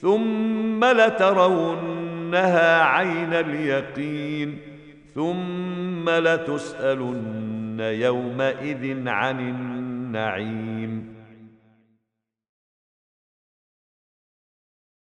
ثم لترونها عين اليقين ثم لتسألن يومئذ عن النعيم.